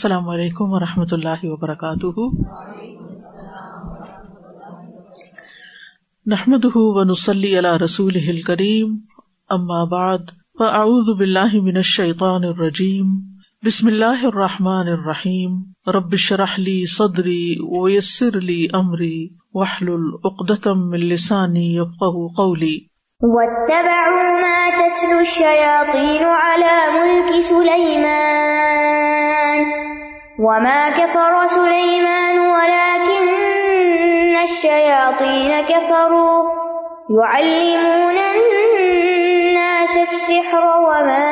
السلام علیکم ورحمۃ اللہ وبرکاتہ۔ نحمده ونصلي على رسوله الكريم اما بعد، فاعوذ بالله من الشيطان الرجيم بسم الله الرحمن الرحيم رب اشرح لي صدري ويسر لي امري واحلل عقدة من لساني يفقهوا قولي واتبعوا ما تتلو الشياطين على ملك سليمان وما كفر سليمان ولكن الشياطين كفروا يعلمون الناس السحر وما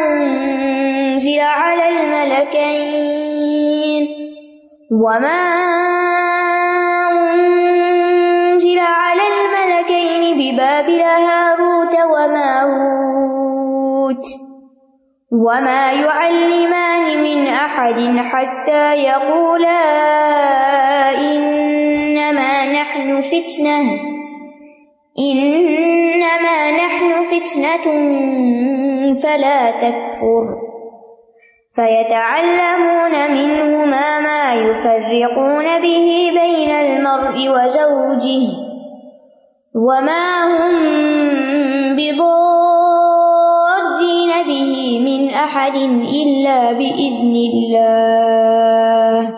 أنزل على الملكين وما أنزل على الملكين ببابل هاروت وماروت وما يعلمان من أحد حتى يقولا إنما نحن فتنة إنما نحن فتنة فلا تكفر فيتعلمون منهما ما يفرقون به بين المرء وزوجه وما هم بضارين به من أحد إلا بإذن الله.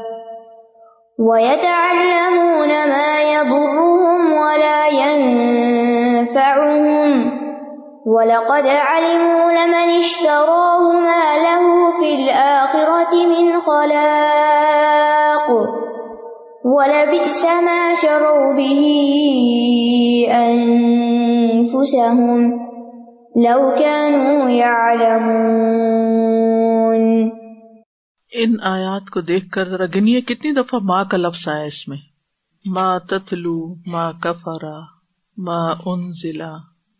ويتعلمون ما يضرهم ولا ينفعهم. ولقد علموا لمن اشتراه ما له في الآخرة من خلاق. ولبئس ما شروا به أنفسهم. لو كانوا يعلمون۔ ان آیات کو دیکھ کر ذرا گنیے، کتنی دفعہ ماں کا لفظ آیا اس میں؟ ماں تتلو ماں کفرا ماں انزلا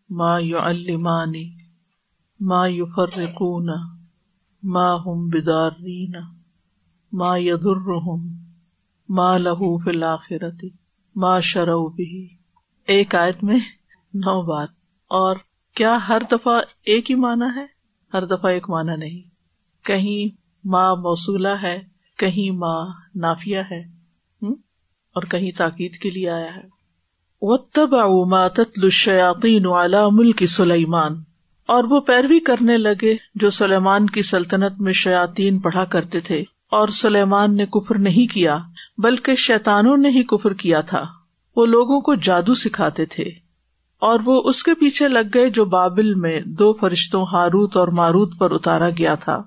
ماں یعلمانی ماں یفرقون ماں ہم بدارین ماں یدرہم ماں لہو فی الآخرت ماں شرو بھی ایک آیت میں نو بار۔ اور کیا ہر دفعہ ایک ہی معنی ہے؟ ہر دفعہ ایک معنی نہیں۔ کہیں ماں موصولہ ہے، کہیں ماں نافیہ ہے اور کہیں تاکید کے لیے آیا ہے۔ وَاتَّبَعُوا مَا تَتْلُو الشَّيَاطِينُ عَلَى مُلْكِ سُلَيْمَانَ۔ اور وہ پیروی کرنے لگے جو سلیمان کی سلطنت میں شیاطین پڑھا کرتے تھے۔ اور سلیمان نے کفر نہیں کیا، بلکہ شیطانوں نے ہی کفر کیا تھا۔ وہ لوگوں کو جادو سکھاتے تھے۔ اور وہ اس کے پیچھے لگ گئے جو بابل میں دو فرشتوں ہاروت اور ماروت پر اتارا گیا تھا۔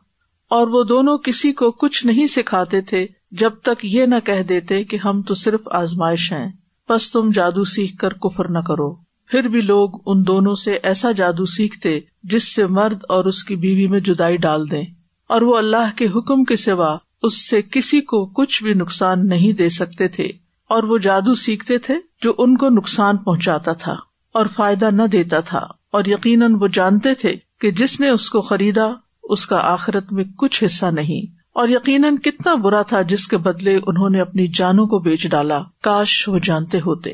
اور وہ دونوں کسی کو کچھ نہیں سکھاتے تھے جب تک یہ نہ کہہ دیتے کہ ہم تو صرف آزمائش ہیں۔ بس تم جادو سیکھ کر کفر نہ کرو۔ پھر بھی لوگ ان دونوں سے ایسا جادو سیکھتے جس سے مرد اور اس کی بیوی میں جدائی ڈال دیں۔ اور وہ اللہ کے حکم کے سوا اس سے کسی کو کچھ بھی نقصان نہیں دے سکتے تھے۔ اور وہ جادو سیکھتے تھے جو ان کو نقصان پہنچاتا تھا۔ اور فائدہ نہ دیتا تھا اور یقیناً وہ جانتے تھے کہ جس نے اس کو خریدا، اس کا آخرت میں کچھ حصہ نہیں۔ اور یقیناً کتنا برا تھا جس کے بدلے انہوں نے اپنی جانوں کو بیچ ڈالا۔ کاش وہ جانتے ہوتے۔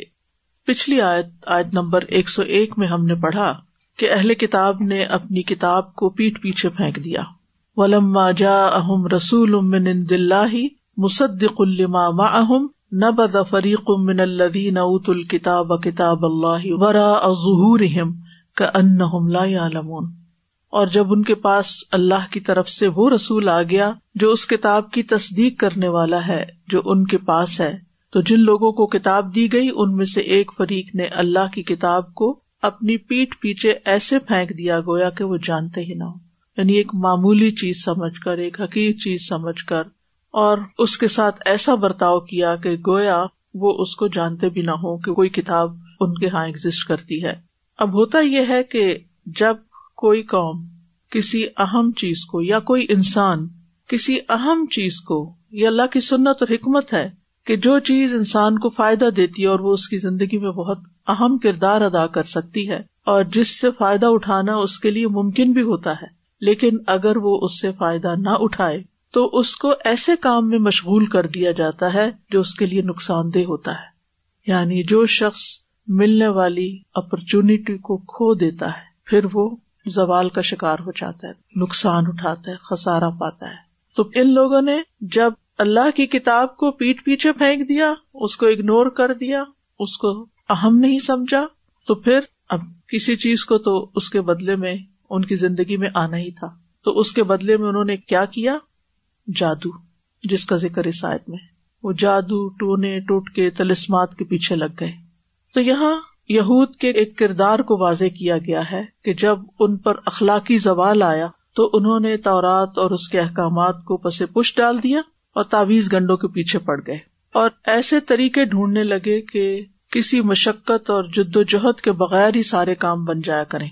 پچھلی آیت آیت نمبر ایک سو ایک میں ہم نے پڑھا کہ اہل کتاب نے اپنی کتاب کو پیٹ پیچھے پھینک دیا۔ ولما جا اہم رسول من عند اللہ مصدق لما معهم نبذ فریق من الذین اوتوا الکتاب کتاب اللہ وراء ظہورہم کأنہم لا یعلمون اور جب ان کے پاس اللہ کی طرف سے وہ رسول آ گیا جو اس کتاب کی تصدیق کرنے والا ہے، جو ان کے پاس ہے، تو جن لوگوں کو کتاب دی گئی، ان میں سے ایک فریق نے اللہ کی کتاب کو اپنی پیٹ پیچھے ایسے پھینک دیا گویا کہ وہ جانتے ہی نہ ہو یعنی ایک معمولی چیز سمجھ کر، ایک حقیق چیز سمجھ کر اور اس کے ساتھ ایسا برتاؤ کیا کہ گویا وہ اس کو جانتے بھی نہ ہو کہ کوئی کتاب ان کے یہاں ایگزٹ کرتی ہے۔ اب ہوتا یہ ہے کہ جب کوئی قوم کسی اہم چیز کو یا کوئی انسان کسی اہم چیز کو یہ اللہ کی سنت اور حکمت ہے کہ جو چیز انسان کو فائدہ دیتی ہے اور وہ اس کی زندگی میں بہت اہم کردار ادا کر سکتی ہے اور جس سے فائدہ اٹھانا اس کے لیے ممکن بھی ہوتا ہے، لیکن اگر وہ اس سے فائدہ نہ اٹھائے تو اس کو ایسے کام میں مشغول کر دیا جاتا ہے جو اس کے لیے نقصان دہ ہوتا ہے۔ یعنی جو شخص ملنے والی اپرچونٹی کو کھو دیتا ہے، پھر وہ زوال کا شکار ہو جاتا ہے، نقصان اٹھاتا ہے خسارا پاتا ہے۔ تو ان لوگوں نے جب اللہ کی کتاب کو پیٹ پیچھے پھینک دیا، اس کو اگنور کر دیا، اس کو اہم نہیں سمجھا، تو پھر اب کسی چیز کو تو اس کے بدلے میں ان کی زندگی میں آنا ہی تھا۔ تو اس کے بدلے میں انہوں نے کیا کیا؟ جادو، جس کا ذکر اس آیت میں وہ جادو، ٹونے ٹوٹ کے تلسمات کے پیچھے لگ گئے۔ تو یہاں یہود کے ایک کردار کو واضح کیا گیا ہے کہ جب ان پر اخلاقی زوال آیا تو انہوں نے تورات اور اس کے احکامات کو پس پش ڈال دیا اور تعویز گنڈوں کے پیچھے پڑ گئے۔ اور ایسے طریقے ڈھونڈنے لگے کہ کسی مشقت اور جد و جہد کے بغیر ہی سارے کام بن جایا کریں۔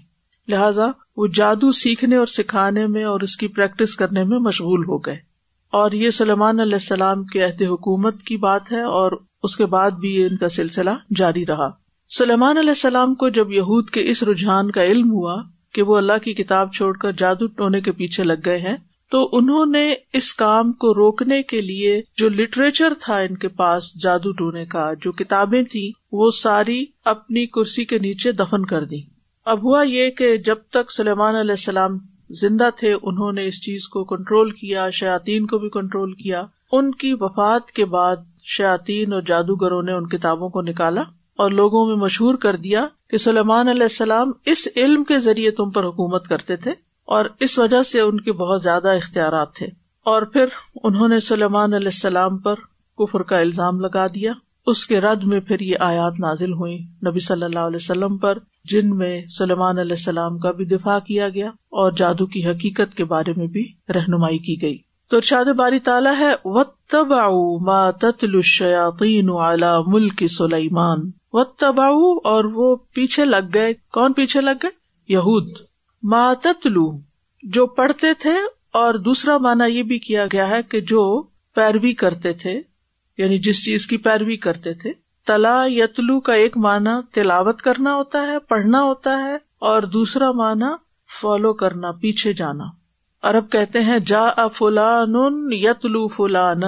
لہذا وہ جادو سیکھنے اور سکھانے میں اور اس کی پریکٹس کرنے میں مشغول ہو گئے۔ اور یہ سلمان علیہ السلام کے عہد حکومت کی بات ہے اور اس کے بعد بھی یہ ان کا سلسلہ جاری رہا۔ سلیمان علیہ السلام کو جب یہود کے اس رجحان کا علم ہوا کہ وہ اللہ کی کتاب چھوڑ کر جادو ٹونے کے پیچھے لگ گئے ہیں، تو انہوں نے اس کام کو روکنے کے لیے جو لٹریچر تھا ان کے پاس جادو ٹونے کا، جو کتابیں تھیں، وہ ساری اپنی کرسی کے نیچے دفن کر دی اب ہوا یہ کہ جب تک سلیمان علیہ السلام زندہ تھے، انہوں نے اس چیز کو کنٹرول کیا شاطین کو بھی کنٹرول کیا۔ ان کی وفات کے بعد شاطین اور جادوگروں نے ان کتابوں کو نکالا اور لوگوں میں مشہور کر دیا کہ سلیمان علیہ السلام اس علم کے ذریعے تم پر حکومت کرتے تھے اور اس وجہ سے ان کے بہت زیادہ اختیارات تھے۔ اور پھر انہوں نے سلیمان علیہ السلام پر کفر کا الزام لگا دیا۔ اس کے رد میں پھر یہ آیات نازل ہوئی نبی صلی اللہ علیہ وسلم پر، جن میں سلیمان علیہ السلام کا بھی دفاع کیا گیا اور جادو کی حقیقت کے بارے میں بھی رہنمائی کی گئی۔ تو ارشاد باری تعالیٰ ہے و تبا تتل الشیاطین علی ملک سلیمان و تباؤ اور وہ پیچھے لگ گئے۔ کون پیچھے لگ گئے؟ یہود۔ ماتلو جو پڑھتے تھے اور دوسرا مانا یہ بھی کیا گیا ہے کہ جو پیروی کرتے تھے۔ یعنی جس چیز کی پیروی کرتے تھے، تلا یتلو کا ایک مانا تلاوت کرنا ہوتا ہے، پڑھنا ہوتا ہے، اور دوسرا مانا فالو کرنا، پیچھے جانا۔ ارب کہتے ہیں جا فلان یتلو فلان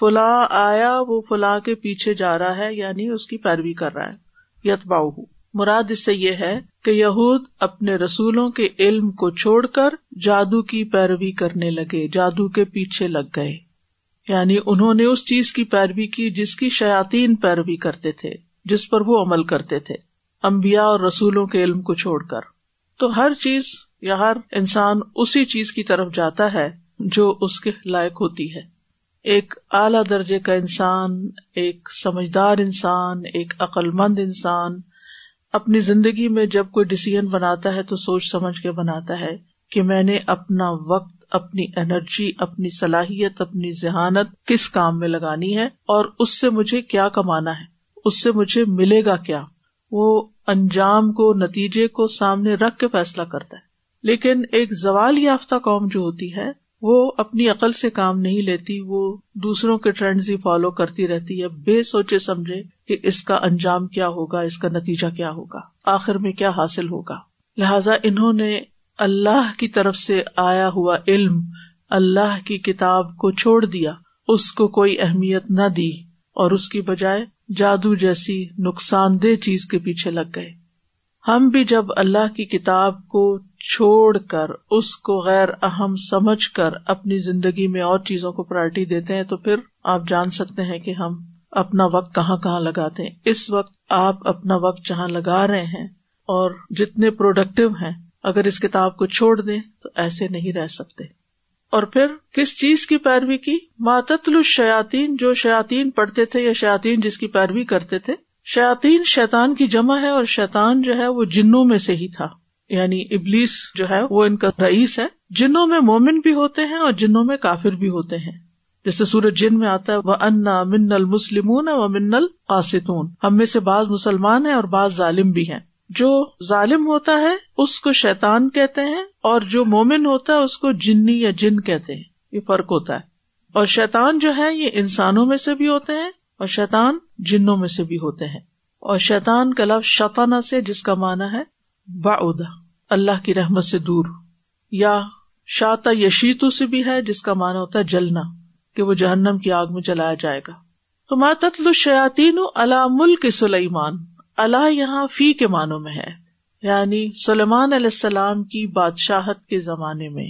فلاں آیا، وہ فلاں کے پیچھے جا رہا ہے یعنی اس کی پیروی کر رہا ہے۔ یت باؤ مراد اس سے یہ ہے کہ یہود اپنے رسولوں کے علم کو چھوڑ کر جادو کی پیروی کرنے لگے، جادو کے پیچھے لگ گئے۔ یعنی انہوں نے اس چیز کی پیروی کی جس کی شیاتین پیروی کرتے تھے، جس پر وہ عمل کرتے تھے امبیا اور رسولوں کے علم کو چھوڑ کر۔ تو ہر چیز یا ہر انسان اسی چیز کی طرف جاتا ہے جو اس کے لائق ہوتی ہے۔ ایک اعلی درجے کا انسان، ایک سمجھدار انسان، ایک عقل مند انسان اپنی زندگی میں جب کوئی ڈسیزن بناتا ہے تو سوچ سمجھ کے بناتا ہے کہ میں نے اپنا وقت اپنی انرجی، اپنی صلاحیت، اپنی ذہانت کس کام میں لگانی ہے اور اس سے مجھے کیا کمانا ہے؟ اس سے مجھے ملے گا کیا؟ وہ انجام کو، نتیجے کو سامنے رکھ کے فیصلہ کرتا ہے۔ لیکن ایک زوال یافتہ قوم جو ہوتی ہے، وہ اپنی عقل سے کام نہیں لیتی، وہ دوسروں کے ٹرینڈز ہی فالو کرتی رہتی ہے، بے سوچے سمجھے کہ اس کا انجام کیا ہوگا، اس کا نتیجہ کیا ہوگا، آخر میں کیا حاصل ہوگا۔ لہذا انہوں نے اللہ کی طرف سے آیا ہوا علم، اللہ کی کتاب کو چھوڑ دیا، اس کو کوئی اہمیت نہ دی، اور اس کی بجائے جادو جیسی نقصان دہ چیز کے پیچھے لگ گئے۔ ہم بھی جب اللہ کی کتاب کو چھوڑ کر، اس کو غیر اہم سمجھ کر اپنی زندگی میں اور چیزوں کو پرائرٹی دیتے ہیں، تو پھر آپ جان سکتے ہیں کہ ہم اپنا وقت کہاں کہاں لگاتے ہیں۔ اس وقت آپ اپنا وقت جہاں لگا رہے ہیں، اور جتنے پروڈکٹیو ہیں اگر اس کتاب کو چھوڑ دیں تو ایسے نہیں رہ سکتے۔ اور پھر کس چیز کی پیروی کی؟ ماتتل الشیاطین، جو شیاتین پڑھتے تھے یا شیاتین جس کی پیروی کرتے تھے۔ شیاتین شیتان کی جمع ہے اور شیتان جو ہے وہ جنوں میں سے ہی تھا۔ یعنی ابلیس جو ہے وہ ان کا رئیس ہے۔ جنوں میں مومن بھی ہوتے ہیں اور جنوں میں کافر بھی ہوتے ہیں۔ جیسے سورج جن میں آتا ہے وہ انا من المسلمون و من القاستون ہم میں سے بعض مسلمان ہیں اور بعض ظالم بھی ہیں۔ جو ظالم ہوتا ہے، اس کو شیتان کہتے ہیں، اور جو مومن ہوتا ہے، اس کو جنی یا جن کہتے ہیں۔ یہ فرق ہوتا ہے۔ اور شیتان جو ہے، یہ انسانوں میں سے بھی ہوتے ہیں، اور شیتان جنوں میں سے بھی ہوتے ہیں۔ اور شیتان کا لفظ شتانہ سے، جس کا مانا ہے بادا اللہ کی رحمت سے دور۔ یا شاتا یشیتو سے بھی ہے، جس کا مانا ہوتا ہے جلنا، کہ وہ جہنم کی آگ میں جلایا جائے گا۔ تو ماتل الشیاتین اللہ ملک سلیمان۔ اللہ یہاں فی کے معنوں میں ہے یعنی سلیمان علیہ السلام کی بادشاہت کے زمانے میں۔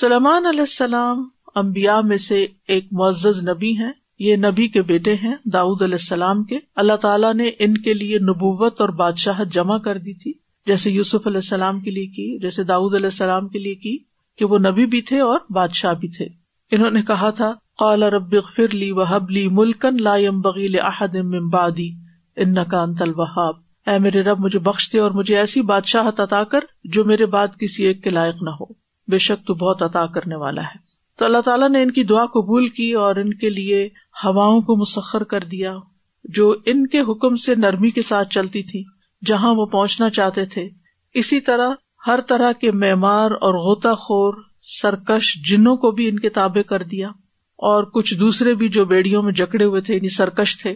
سلیمان علیہ السلام امبیا میں سے ایک معزز نبی ہیں۔ یہ نبی کے بیٹے ہیں داود علیہ السلام کے۔ اللہ تعالیٰ نے ان کے لیے نبوت اور بادشاہت جمع کر دی تھی۔ جیسے یوسف علیہ السلام کے لیے کی، جیسے داود علیہ السلام کے لیے کی کہ وہ نبی بھی تھے اور بادشاہ بھی تھے۔ انہوں نے کہا تھا، قال رب اغفر لی وحب لی ملکن لا ينبغي لاحد من بعدی۔ انك انت الوهاب اے میرے رب، مجھے بخش دے اور مجھے ایسی بادشاہت عطا کر جو میرے بعد کسی ایک کے لائق نہ ہو۔ بے شک تو بہت عطا کرنے والا ہے۔ تو اللہ تعالیٰ نے ان کی دعا قبول کی اور ان کے لیے ہواؤں کو مسخر کر دیا، جو ان کے حکم سے نرمی کے ساتھ چلتی تھی جہاں وہ پہنچنا چاہتے تھے۔ اسی طرح ہر طرح کے معمار اور غوطہ خور، سرکش جنوں کو بھی ان کے تابے کر دیا۔ اور کچھ دوسرے بھی جو بیڑیوں میں جکڑے ہوئے تھے یعنی سرکش تھے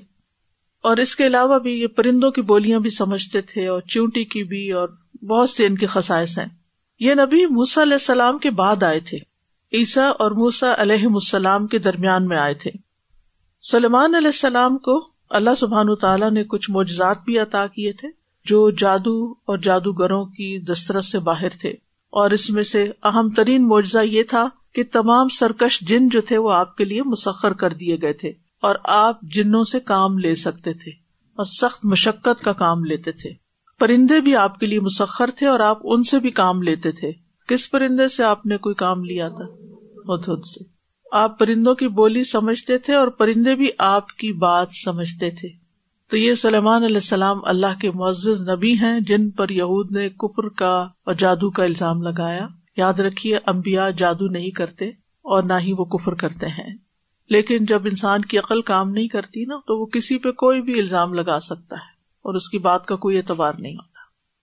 اور اس کے علاوہ بھی یہ پرندوں کی بولیاں بھی سمجھتے تھے اور چونٹی کی بھی اور بہت سے ان کے خسائش ہیں۔ یہ نبی موسا علیہ السلام کے بعد آئے تھے۔ عیسا اور موسا علیہ السلام کے درمیان میں آئے تھے۔ سلمان علیہ السلام کو اللہ سبحان تعالیٰ نے کچھ معجزات بھی عطا کیے تھے جو جادو اور جادوگروں کی دسترس سے باہر تھے۔ اور اس میں سے اہم ترین معجزہ یہ تھا کہ تمام سرکش جن جو تھے وہ آپ کے لیے مسخر کر دیے گئے تھے۔ اور آپ جنوں سے کام لے سکتے تھے اور سخت مشقت کا کام لیتے تھے۔ پرندے بھی آپ کے لیے مسخر تھے اور آپ ان سے بھی کام لیتے تھے۔ کس پرندے سے آپ نے کوئی کام لیا تھا؟ خود سے۔ آپ پرندوں کی بولی سمجھتے تھے اور پرندے بھی آپ کی بات سمجھتے تھے۔ تو یہ سلیمان علیہ السلام اللہ کے معزز نبی ہیں جن پر یہود نے کفر کا اور جادو کا الزام لگایا۔ یاد رکھیے امبیا جادو نہیں کرتے اور نہ ہی وہ کفر کرتے ہیں۔ لیکن جب انسان کی عقل کام نہیں کرتی نا، تو وہ کسی پہ کوئی بھی الزام لگا سکتا ہے اور اس کی بات کا کوئی اعتبار نہیں ہوتا۔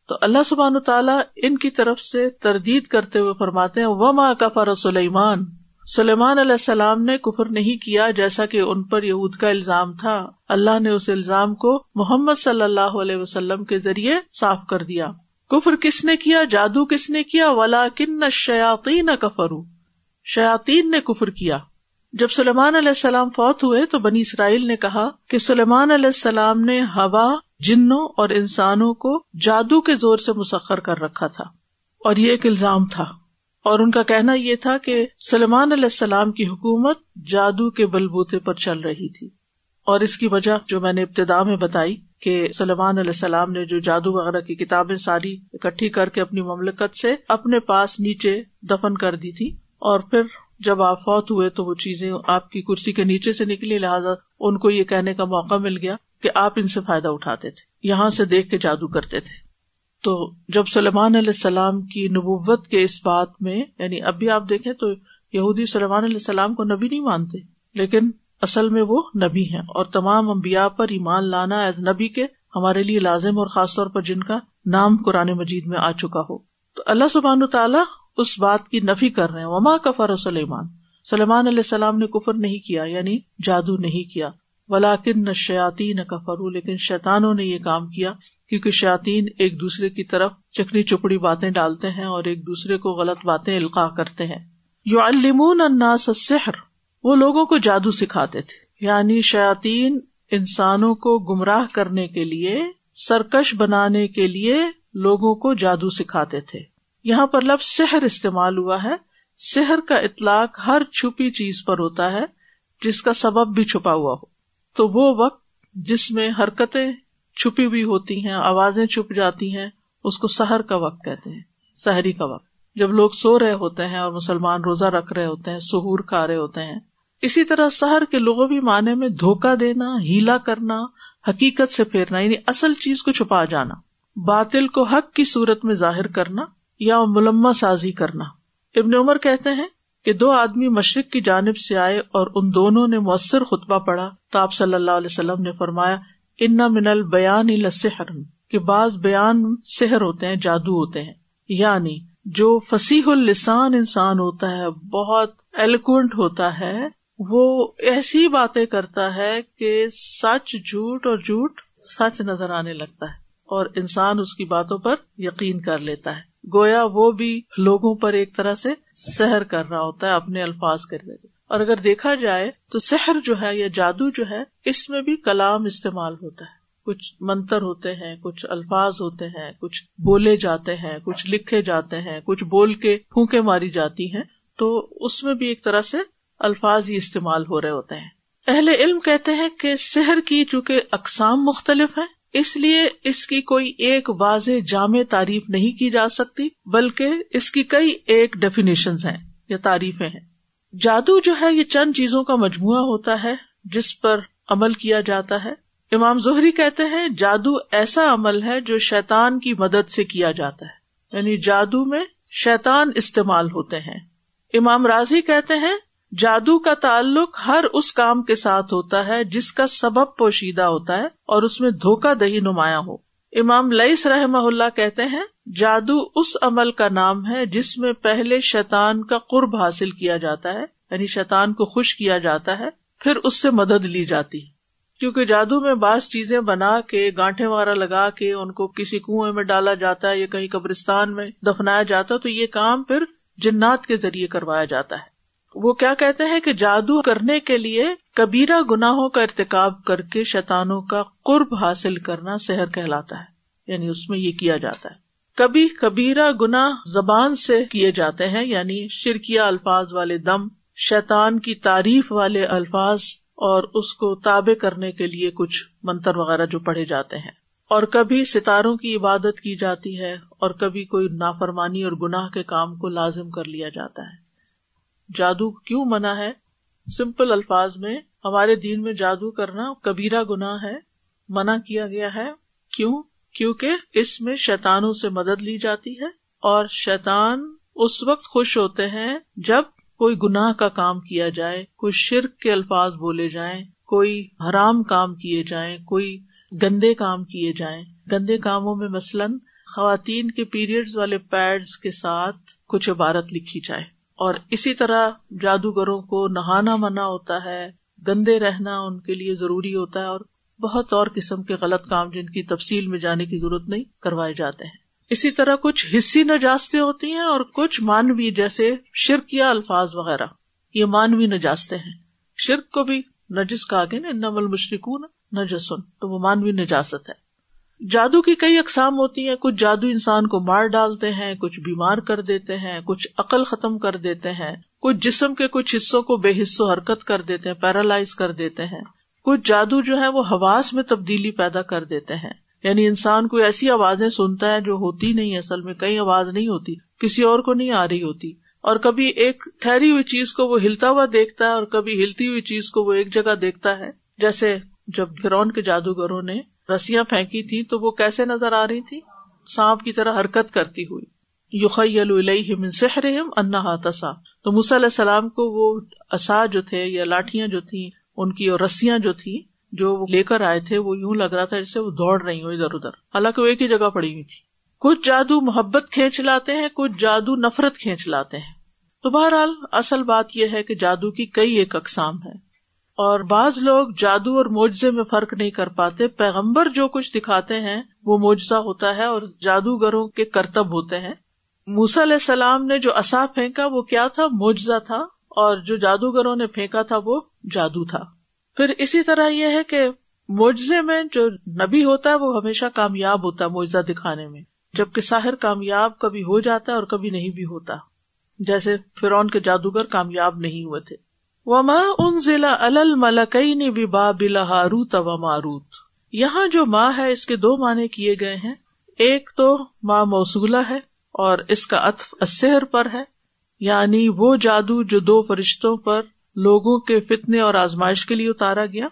تو اللہ سبحان و تعالیٰ ان کی طرف سے تردید کرتے ہوئے فرماتے ہیں وہ کفر سلیمان سلیمان علیہ السلام نے کفر نہیں کیا جیسا کہ ان پر یہود کا الزام تھا۔ اللہ نے اس الزام کو محمد صلی اللہ علیہ وسلم کے ذریعے صاف کر دیا۔ کفر کس نے کیا؟ جادو کس نے کیا؟ ولا کن شیاتی نہ کفرو شیاتین نے کفر کیا۔ جب سلیمان علیہ السلام فوت ہوئے تو بنی اسرائیل نے کہا کہ سلیمان علیہ السلام نے ہوا، جنوں اور انسانوں کو جادو کے زور سے مسخر کر رکھا تھا اور یہ ایک الزام تھا۔ اور ان کا کہنا یہ تھا کہ سلمان علیہ السلام کی حکومت جادو کے بلبوتے پر چل رہی تھی۔ اور اس کی وجہ جو میں نے ابتدا میں بتائی کہ سلمان علیہ السلام نے جو جادو وغیرہ کی کتابیں ساری اکٹھی کر کے اپنی مملکت سے اپنے پاس نیچے دفن کر دی تھی اور پھر جب آپ فوت ہوئے تو وہ چیزیں آپ کی کرسی کے نیچے سے نکلی، لہٰذا ان کو یہ کہنے کا موقع مل گیا کہ آپ ان سے فائدہ اٹھاتے تھے، یہاں سے دیکھ کے جادو کرتے تھے۔ تو جب سلمان علیہ السلام کی نبوت کے اس بات میں یعنی اب بھی آپ دیکھیں تو یہودی سلمان علیہ السلام کو نبی نہیں مانتے، لیکن اصل میں وہ نبی ہیں۔ اور تمام امبیا پر ایمان لانا ایز نبی کے ہمارے لیے لازم اور خاص طور پر جن کا نام قرآن مجید میں آ چکا ہو۔ تو اللہ سبحان تعالیٰ اس بات کی نفی کر رہے ہیں۔ وما کفر سلیمان۔ سلمان علیہ السلام نے کفر نہیں کیا یعنی جادو نہیں کیا۔ ولاکن نہ شیاتی نہ کفرو لیکن شیتانوں نے یہ کام کیا، کیونکہ شاطین ایک دوسرے کی طرف چکنی چپڑی باتیں ڈالتے ہیں اور ایک دوسرے کو غلط باتیں القاع کرتے ہیں۔ یو المون اناس سحر وہ لوگوں کو جادو سکھاتے تھے۔ یعنی شاطین انسانوں کو گمراہ کرنے کے لیے، سرکش بنانے کے لیے لوگوں کو جادو سکھاتے تھے۔ یہاں پر لفظ سحر استعمال ہوا ہے۔ سحر کا اطلاق ہر چھپی چیز پر ہوتا ہے جس کا سبب بھی چھپا ہوا ہو۔ تو وہ وقت جس میں حرکتیں چھپی ہوئی ہوتی ہیں، آوازیں چھپ جاتی ہیں، اس کو سحر کا وقت کہتے ہیں، سحری کا وقت۔ جب لوگ سو رہے ہوتے ہیں اور مسلمان روزہ رکھ رہے ہوتے ہیں سہور کھا رہے ہوتے ہیں، اسی طرح سحر کے لوگوں بھی معنی میں دھوکا دینا، ہیلا کرنا، حقیقت سے پھیرنا یعنی اصل چیز کو چھپا جانا، باطل کو حق کی صورت میں ظاہر کرنا یا ملما سازی کرنا۔ ابن عمر کہتے ہیں کہ دو آدمی مشرق کی جانب سے آئے اور ان دونوں نے مؤثر خطبہ پڑھا۔ تو آپ صلی اللہ علیہ وسلم نے فرمایا، ان من البیان السحر کہ بعض بیان سحر ہوتے ہیں، جادو ہوتے ہیں۔ یعنی جو فصیح السان انسان ہوتا ہے، بہت ایلیکوینٹ ہوتا ہے، وہ ایسی باتیں کرتا ہے کہ سچ جھوٹ اور جھوٹ سچ نظر آنے لگتا ہے اور انسان اس کی باتوں پر یقین کر لیتا ہے۔ گویا وہ بھی لوگوں پر ایک طرح سے سحر کر رہا ہوتا ہے، اپنے الفاظ کر دیتے اور اگر دیکھا جائے تو سحر جو ہے یا جادو جو ہے، اس میں بھی کلام استعمال ہوتا ہے۔ کچھ منتر ہوتے ہیں، کچھ الفاظ ہوتے ہیں، کچھ بولے جاتے ہیں، کچھ لکھے جاتے ہیں، کچھ بول کے پھونکے ماری جاتی ہیں۔ تو اس میں بھی ایک طرح سے الفاظ ہی استعمال ہو رہے ہوتے ہیں۔ اہل علم کہتے ہیں کہ سحر کی چونکہ اقسام مختلف ہیں اس لیے اس کی کوئی ایک واضح جامع تعریف نہیں کی جا سکتی، بلکہ اس کی کئی ایک ڈیفینیشن ہیں، یا تعریفیں ہیں۔ جادو جو ہے، یہ چند چیزوں کا مجموعہ ہوتا ہے جس پر عمل کیا جاتا ہے۔ امام زہری کہتے ہیں، جادو ایسا عمل ہے جو شیتان کی مدد سے کیا جاتا ہے۔ یعنی جادو میں شیتان استعمال ہوتے ہیں۔ امام راضی کہتے ہیں جادو کا تعلق ہر اس کام کے ساتھ ہوتا ہے جس کا سبب پوشیدہ ہوتا ہے اور اس میں دھوکہ دہی نمایاں ہو۔ امام لئیس رحم اللہ کہتے ہیں، جادو اس عمل کا نام ہے جس میں پہلے شیتان کا قرب حاصل کیا جاتا ہے یعنی شیتان کو خوش کیا جاتا ہے، پھر اس سے مدد لی جاتی۔ کیونکہ جادو میں بعض چیزیں بنا کے، گانٹھے وغیرہ لگا کے ان کو کسی کنویں میں ڈالا جاتا ہے یا کہیں قبرستان میں دفنایا جاتا ہے، تو یہ کام پھر جنات کے ذریعے کروایا جاتا ہے۔ وہ کیا کہتے ہیں کہ جادو کرنے کے لیے کبیرہ گناہوں کا ارتکاب کر کے شیتانوں کا قرب حاصل کرنا صحر کہلاتا ہے یعنی اس میں یہ کیا جاتا ہے۔ کبھی کبیرہ گنا زبان سے کیے جاتے ہیں یعنی شرکیا الفاظ والے دم شیتان کی تعریف والے الفاظ اور اس کو تابع کرنے کے لیے کچھ منتر وغیرہ جو پڑھے جاتے ہیں۔ اور کبھی ستاروں کی عبادت کی جاتی ہے اور کبھی کوئی نافرمانی اور گناہ کے کام کو لازم کر لیا جاتا ہے۔ جادو کیوں منع ہے؟ سمپل الفاظ میں، ہمارے دین میں جادو کرنا کبیرہ گنا ہے، منع کیا گیا ہے۔ کیوں؟ کیونکہ اس میں شیتانوں سے مدد لی جاتی ہے اور شیتان اس وقت خوش ہوتے ہیں جب کوئی گناہ کا کام کیا جائے، کوئی شرک کے الفاظ بولے جائیں، کوئی حرام کام کیے جائیں، کوئی گندے کام کیے جائیں۔ گندے کاموں میں مثلاً خواتین کے پیریڈ والے پیڈز کے ساتھ کچھ عبارت لکھی جائے۔ اور اسی طرح جادوگروں کو نہانا منع ہوتا ہے، گندے رہنا ان کے لیے ضروری ہوتا ہے اور بہت اور قسم کے غلط کام جن کی تفصیل میں جانے کی ضرورت نہیں کروائے جاتے ہیں۔ اسی طرح کچھ حصی نجاستیں ہوتی ہیں اور کچھ مانوی جیسے شرک یا الفاظ وغیرہ۔ یہ مانوی نجاستے ہیں۔ شرک کو بھی نجس کا آگے نا نمل مشرقن نجسن، تو وہ مانوی نجاست ہے۔ جادو کی کئی اقسام ہوتی ہیں۔ کچھ جادو انسان کو مار ڈالتے ہیں، کچھ بیمار کر دیتے ہیں، کچھ عقل ختم کر دیتے ہیں۔ کچھ جسم کے کچھ حصوں کو بے حصوں حرکت کر دیتے ہیں، پیرالائز کر دیتے ہیں۔ کچھ جادو جو ہے وہ حواس میں تبدیلی پیدا کر دیتے ہیں۔ یعنی انسان کو ایسی آوازیں سنتا ہے جو ہوتی نہیں، اصل میں کئی آواز نہیں ہوتی، کسی اور کو نہیں آ رہی ہوتی۔ اور کبھی ایک ٹھہری ہوئی چیز کو وہ ہلتا ہوا دیکھتا ہے اور کبھی ہلتی ہوئی چیز کو وہ ایک جگہ دیکھتا ہے۔ جیسے جب فرون کے جادوگروں نے رسیاں پھینکی تھی تو وہ کیسے نظر آ رہی تھی سانپ کی طرح حرکت کرتی ہوئی۔ انا تسا۔ تو علیہ السلام کو وہ اصا جو تھے یا لاٹیاں جو تھی ان کی اور رسیاں جو تھی جو وہ لے کر آئے تھے، وہ یوں لگ رہا تھا جیسے وہ دوڑ رہی ہوں ادھر ادھر۔ حالانکہ وہ ایک ہی جگہ پڑی ہوئی تھی۔ کچھ جادو محبت کھینچ لاتے ہیں، کچھ جادو نفرت کھینچ لاتے ہیں۔ تو بہرحال اصل بات یہ ہے کہ جادو کی کئی ایک اقسام ہے اور بعض لوگ جادو اور معجزے میں فرق نہیں کر پاتے۔ پیغمبر جو کچھ دکھاتے ہیں، وہ معجزہ ہوتا ہے اور جادوگروں کے کرتب ہوتے ہیں۔ موسا علیہ السلام نے جو اصا پھینکا، وہ کیا تھا؟ معجزہ تھا۔ اور جو جادوگروں نے پھینکا تھا، وہ جادو تھا۔ پھر اسی طرح یہ ہے کہ معجزے میں جو نبی ہوتا ہے، وہ ہمیشہ کامیاب ہوتا ہے معجزہ دکھانے میں۔ جبکہ ساحر کامیاب کبھی ہو جاتا ہے اور کبھی نہیں بھی ہوتا۔ جیسے فرون کے جادوگر کامیاب نہیں ہوئے تھے۔ وما ان ضلع الملکئی نے بھی بابل ہاروت و ماروت۔ یہاں جو ماں ہے، اس کے دو معنی کیے گئے ہیں۔ ایک تو ماں موصولہ ہے اور اس کا اطف اسہر پر ہے۔ یعنی وہ جادو جو دو فرشتوں پر لوگوں کے فتنے اور آزمائش کے لیے اتارا گیا۔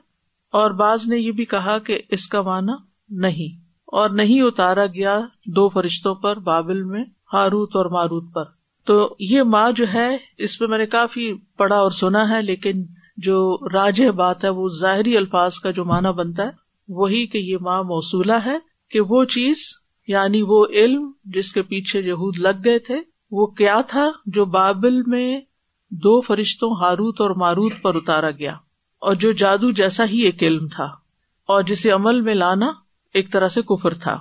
اور بعض نے یہ بھی کہا کہ اس کا معنی نہیں۔ اور نہیں اتارا گیا دو فرشتوں پر بابل میں، ہاروت اور ماروت پر۔ تو یہ ماں جو ہے، اس پہ میں نے کافی پڑھا اور سنا ہے، لیکن جو راج بات ہے، وہ ظاہری الفاظ کا جو معنی بنتا ہے، وہی کہ یہ ماں موصولہ ہے کہ وہ چیز یعنی وہ علم جس کے پیچھے یہود لگ گئے تھے، وہ کیا تھا جو بابل میں دو فرشتوں ہاروت اور ماروت پر اتارا گیا، اور جو جادو جیسا ہی ایک علم تھا، اور جسے عمل میں لانا ایک طرح سے کفر تھا۔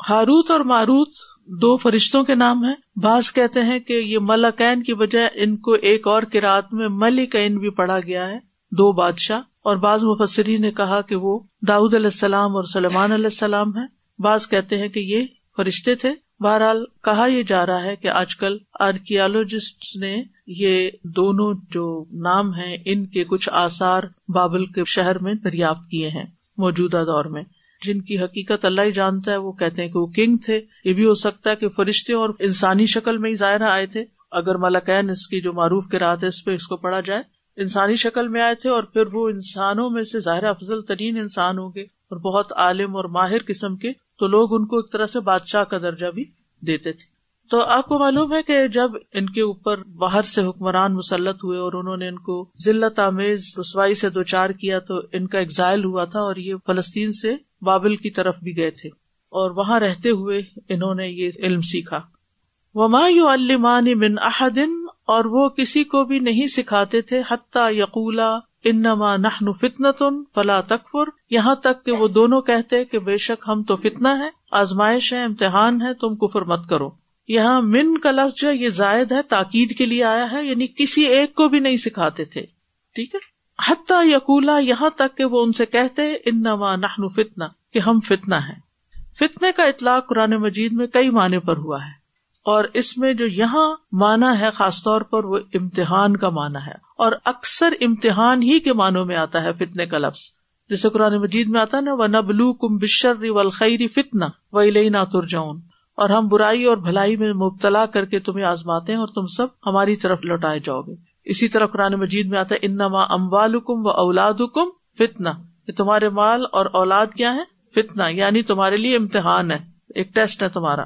ہاروت اور ماروت دو فرشتوں کے نام ہیں۔ بعض کہتے ہیں کہ یہ ملکین کی بجائے ان کو ایک اور کراط میں ملکین بھی پڑھا گیا ہے، دو بادشاہ۔ اور بعض مفسری نے کہا کہ وہ داود علیہ السلام اور سلمان علیہ السلام ہے بعض کہتے ہیں کہ یہ فرشتے تھے۔ بہرحال کہا یہ جا رہا ہے کہ آج کل آرکیالوجسٹ نے یہ دونوں جو نام ہیں، ان کے کچھ آثار بابل کے شہر میں دریافت کیے ہیں موجودہ دور میں۔ جن کی حقیقت اللہ ہی جانتا ہے، وہ کہتے ہیں کہ وہ کنگ تھے۔ یہ بھی ہو سکتا ہے کہ فرشتے اور انسانی شکل میں ہی ظاہر آئے تھے۔ اگر ملکین اس کی جو معروف کے رات ہے، اس پہ اس کو پڑھا جائے، انسانی شکل میں آئے تھے اور پھر وہ انسانوں میں سے ظاہر افضل ترین انسان ہوں گے اور بہت عالم اور ماہر قسم کے، تو لوگ ان کو ایک طرح سے بادشاہ کا درجہ بھی دیتے تھے۔ تو آپ کو معلوم ہے کہ جب ان کے اوپر باہر سے حکمران مسلط ہوئے اور انہوں نے ان کو ضلعت آمیز رسوائی سے دو چار کیا، تو ان کا ایگزائل ہوا تھا اور یہ فلسطین سے بابل کی طرف بھی گئے تھے اور وہاں رہتے ہوئے انہوں نے یہ علم سیکھا۔ وما یو المانی من احدن اور وہ کسی کو بھی نہیں سکھاتے تھے حتیٰ یقولا انما نحن فتنتن فلا تکفر یہاں تک کہ وہ دونوں کہتے کہ بے شک ہم تو فتنا ہے آزمائش ہے امتحان ہے تم کفر مت کرو۔ یہاں من کا لفظ یہ زائد ہے، تاکید کے لیے آیا ہے یعنی کسی ایک کو بھی نہیں سکھاتے تھے۔ ٹھیک ہے؟ حتیٰ یقولا یہاں تک کہ وہ ان سے کہتے، انما نحن فتنا کہ ہم فتنا ہے فتنے کا اطلاق قرآن مجید میں کئی معنی پر ہوا ہے۔ اور اس میں جو یہاں مانا ہے، خاص طور پر وہ امتحان کا مانا ہے۔ اور اکثر امتحان ہی کے معنوں میں آتا ہے فتنے کا لفظ۔ جیسے قرآن مجید میں آتا نا وہ نبلو کم بشر و خیری فتنا و لئی ترجون اور ہم برائی اور بھلائی میں مبتلا کر کے تمہیں آزماتے ہیں اور تم سب ہماری طرف لوٹائے جاؤ گے۔ اسی طرح قرآن مجید میں آتا ہے، انما اموال حکم و اولاد حکم فتنا تمہارے مال اور اولاد کیا ہے فتنا یعنی تمہارے لیے امتحان ہے، ایک ٹیسٹ ہے تمہارا۔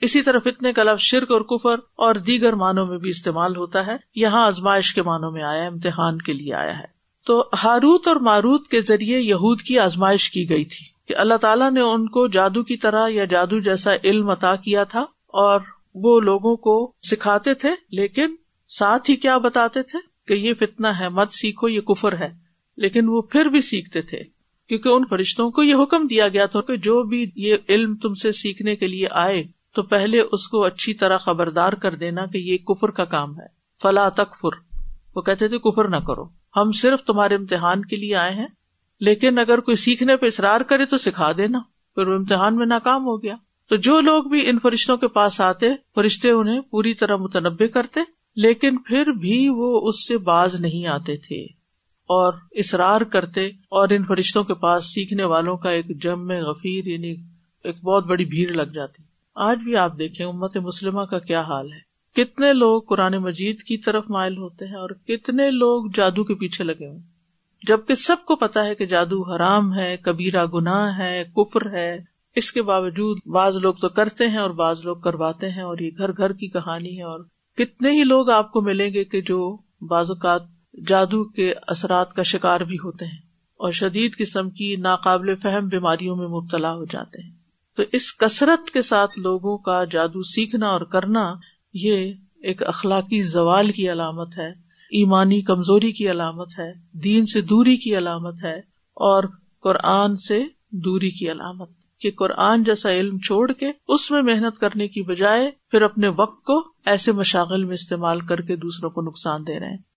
اسی طرح فتنے کا لفظ شرک اور کفر اور دیگر معنوں میں بھی استعمال ہوتا ہے۔ یہاں آزمائش کے معنوں میں آیا امتحان کے لیے آیا ہے۔ تو ہاروت اور ماروت کے ذریعے یہود کی آزمائش کی گئی تھی کہ اللہ تعالیٰ نے ان کو جادو کی طرح یا جادو جیسا علم عطا کیا تھا اور وہ لوگوں کو سکھاتے تھے، لیکن ساتھ ہی کیا بتاتے تھے کہ یہ فتنا ہے، مت سیکھو، یہ کفر ہے۔ لیکن وہ پھر بھی سیکھتے تھے، کیونکہ ان فرشتوں کو یہ حکم دیا گیا تھا کہ جو بھی یہ علم تم سے سیکھنے کے لیے آئے، تو پہلے اس کو اچھی طرح خبردار کر دینا کہ یہ کفر کا کام ہے۔ فلا تکفر وہ کہتے تھے، کفر نہ کرو۔ ہم صرف تمہارے امتحان کے لیے آئے ہیں، لیکن اگر کوئی سیکھنے پہ اصرار کرے تو سکھا دینا۔ پھر وہ امتحان میں ناکام ہو گیا۔ تو جو لوگ بھی ان فرشتوں کے پاس آتے، فرشتے انہیں پوری طرح متنوع کرتے۔ لیکن پھر بھی وہ اس سے باز نہیں آتے تھے اور اصرار کرتے اور ان فرشتوں کے پاس سیکھنے والوں کا ایک جم میں غفیر یعنی ایک بہت بڑی بھیڑ لگ جاتی۔ آج بھی آپ دیکھیں امت مسلمہ کا کیا حال ہے۔ کتنے لوگ قرآن مجید کی طرف مائل ہوتے ہیں اور کتنے لوگ جادو کے پیچھے لگے ہوئے جبکہ سب کو پتا ہے کہ جادو حرام ہے کبیرا گناہ ہے، کفر ہے۔ اس کے باوجود بعض لوگ تو کرتے ہیں اور بعض لوگ کرواتے ہیں اور یہ گھر گھر کی کہانی ہے اور کتنے ہی لوگ آپ کو ملیں گے کہ جو بعض اوقات جادو کے اثرات کا شکار بھی ہوتے ہیں اور شدید قسم کی ناقابل فہم بیماریوں میں مبتلا ہو جاتے ہیں۔ تو اس کثرت کے ساتھ لوگوں کا جادو سیکھنا اور کرنا یہ ایک اخلاقی زوال کی علامت ہے، ایمانی کمزوری کی علامت ہے، دین سے دوری کی علامت ہے اور قرآن سے دوری کی علامت۔ کہ قرآن جیسا علم چھوڑ کے اس میں محنت کرنے کی بجائے پھر اپنے وقت کو ایسے مشاغل میں استعمال کر کے دوسروں کو نقصان دے رہے ہیں۔